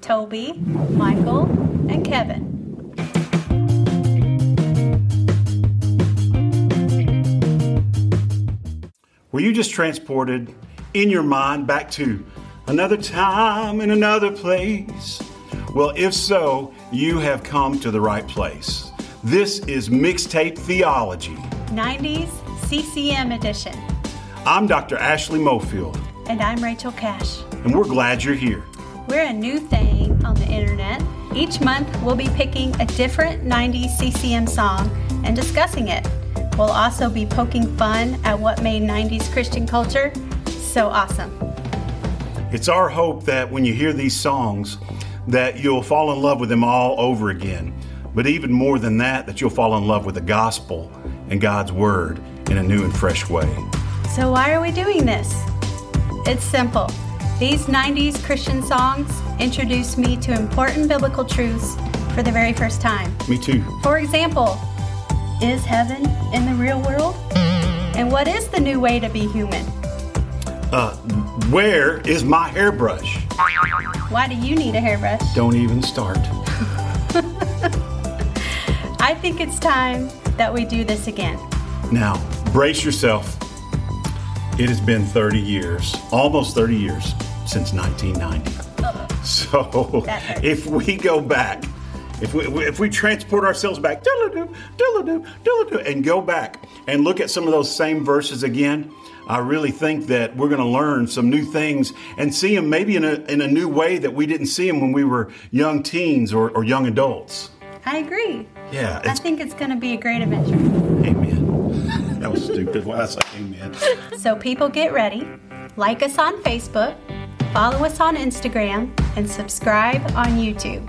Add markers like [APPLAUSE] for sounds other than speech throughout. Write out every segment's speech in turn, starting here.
Toby, Michael, and Kevin. Were you just transported in your mind back to another time in another place? Well, if so, you have come to the right place. This is Mixtape Theology. 90s CCM edition. I'm Dr. Ashley Mofield, And I'm Rachel Cash. and we're glad you're here. We're a new thing on the internet. Each month, we'll be picking a different 90s CCM song and discussing it. We'll also be poking fun at what made 90s Christian culture so awesome. It's our hope that when you hear these songs, that you'll fall in love with them all over again. But even more than that, that you'll fall in love with the gospel and God's word in a new and fresh way. So, why are we doing this? It's simple. These 90s Christian songs introduced me to important biblical truths for the very first time. Me too. For example, is heaven in the real world? And what is the new way to be human? Uh, where is my hairbrush? Why do you need a hairbrush? Don't even start. [LAUGHS] I think it's time that we do this again. Now, brace yourself. It has been 30 years, almost 30 years since 1990. So, if we go back, if we if we transport ourselves back, diddle-doo, diddle-doo, and go back and look at some of those same verses again, I really think that we're going to learn some new things and see them maybe in a in a new way that we didn't see them when we were young teens or, or young adults. I agree. Yeah, I think it's going to be a great adventure. amen. That was stupid. Why I say amen? So, people get ready. Like us on Facebook, follow us on Instagram, and subscribe on YouTube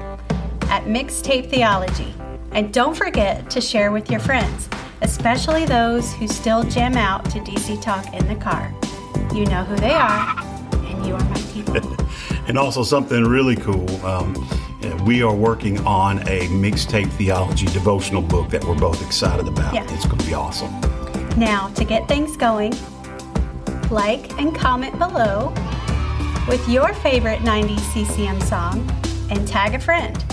at Mixtape Theology. And don't forget to share with your friends, especially those who still jam out to DC Talk in the car. You know who they are, and you are my people. [LAUGHS] And also something really cool. Um, we are working on a mixtape theology devotional book that we're both excited about. Yeah. It's going to be awesome. Now, to get things going, like and comment below with your favorite 90s CCM song and tag a friend.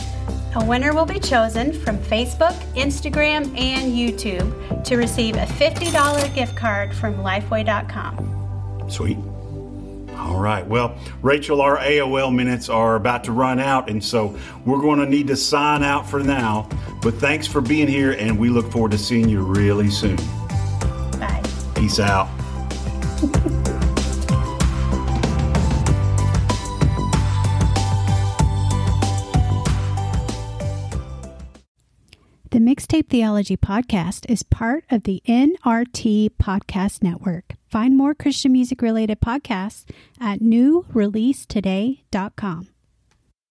A winner will be chosen from Facebook, Instagram, and YouTube to receive a $50 gift card from Lifeway.com. Sweet. All right. Well, Rachel, our AOL minutes are about to run out, and so we're going to need to sign out for now. But thanks for being here, and we look forward to seeing you really soon. Peace out. The Mixtape Theology Podcast is part of the NRT Podcast Network. Find more Christian music related podcasts at newreleasetoday.com.